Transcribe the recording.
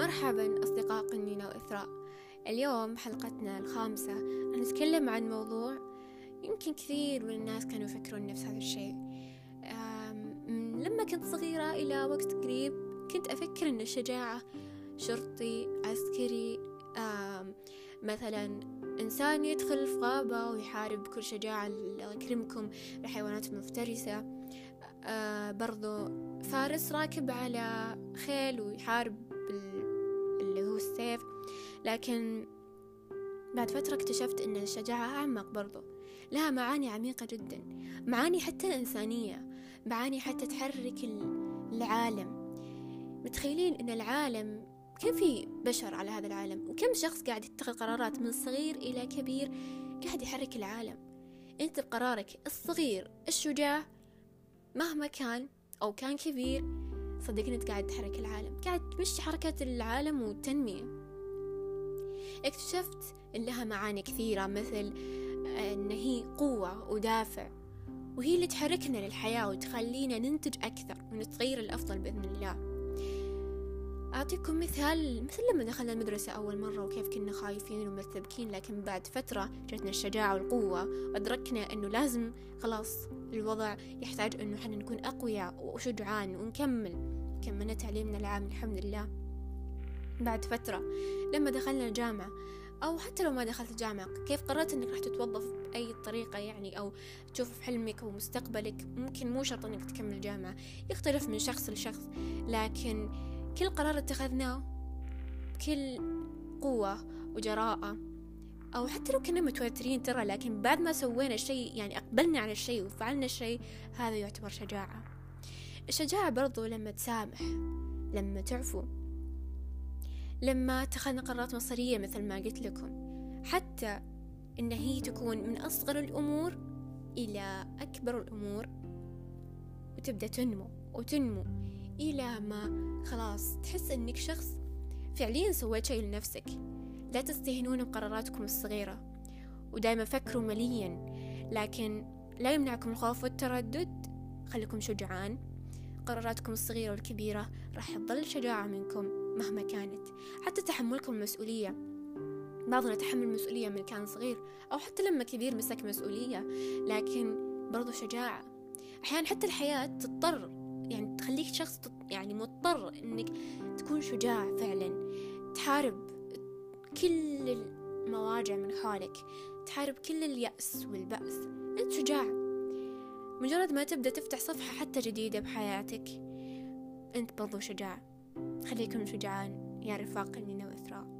مرحبا أصدقاء قنينة وإثراء. اليوم حلقتنا الخامسة نتكلم عن موضوع يمكن كثير من الناس كانوا يفكرون نفس هذا الشيء. لما كنت صغيرة إلى وقت قريب كنت أفكر أن الشجاعة شرطي عسكري. مثلا إنسان يدخل في غابة ويحارب بكل شجاعة الله يكرمكم الحيوانات المفترسة آه برضو فارس راكب على خيل ويحارب اللي هو السيف لكن بعد فترة اكتشفت أن الشجاعة أعمق برضو. لها معاني عميقة جدا. معاني حتى إنسانية معاني حتى تحرك العالم. متخيلين أن العالم كم في بشر على هذا العالم؟ وكم شخص قاعد يتخذ قرارات من صغير إلى كبير قاعد يحرك العالم؟ أنت بقرارك الصغير الشجاع مهما كان أو كان كبير صدقني أنت قاعد تحرك العالم. قاعد تمشي حركة العالم والتنمية. اكتشفت إن لها معاني كثيرة مثل أن هي قوة ودافع وهي اللي تحركنا للحياة وتخلينا ننتج أكثر ونتغير الأفضل بإذن الله. أعطيكم مثال مثل لما دخلنا المدرسة أول مرة وكيف كنا خايفين ومرتبكين لكن بعد فترة جتنا الشجاعة والقوة. وأدركنا أنه لازم خلاص الوضع يحتاج أنه حنا نكون أقوياء وشجعان ونكمل. كملنا تعليمنا العام الحمد لله. بعد فترة لما دخلنا الجامعة أو حتى لو ما دخلت الجامعة كيف قررت أنك راح تتوظف بأي طريقة يعني أو تشوف حلمك ومستقبلك ممكن مو شرط أنك تكمل الجامعة يختلف من شخص لشخص لكن كل قرار اتخذناه بكل قوة وجراءة أو حتى لو كنا متوترين ترى لكن بعد ما سوينا الشيء يعني أقبلنا على الشيء وفعلنا الشيء هذا يعتبر شجاعة. الشجاعة برضو لما تسامح لما تعفو لما اتخذنا قرارات مصيرية مثل ما قلت لكم. حتى إن هي تكون من أصغر الأمور إلى أكبر الأمور وتبدأ تنمو وتنمو. إلى ما خلاص تحس إنك شخص فعليا سويت شيء لنفسك. لا تستهينون بقراراتكم الصغيرة ودايما فكروا مليا لكن لا يمنعكم الخوف والتردد. خليكم شجعان. قراراتكم الصغيرة والكبيرة راح تظل شجاعة منكم مهما كانت. حتى تحملكم المسؤولية. بعضنا تحمل مسؤولية من كان صغير أو حتى لما كبير مسك مسؤولية لكن برضو شجاعة. أحيانا حتى الحياة تضطر يعني تخليك شخص يعني مضطر إنك تكون شجاع فعلا. تحارب كل المواجع من حولك. تحارب كل اليأس والبأس. أنت شجاع. مجرد ما تبدأ تفتح صفحة حتى جديدة بحياتك أنت برضو شجاع. خليكم شجعان يا رفاق لنا وإثراء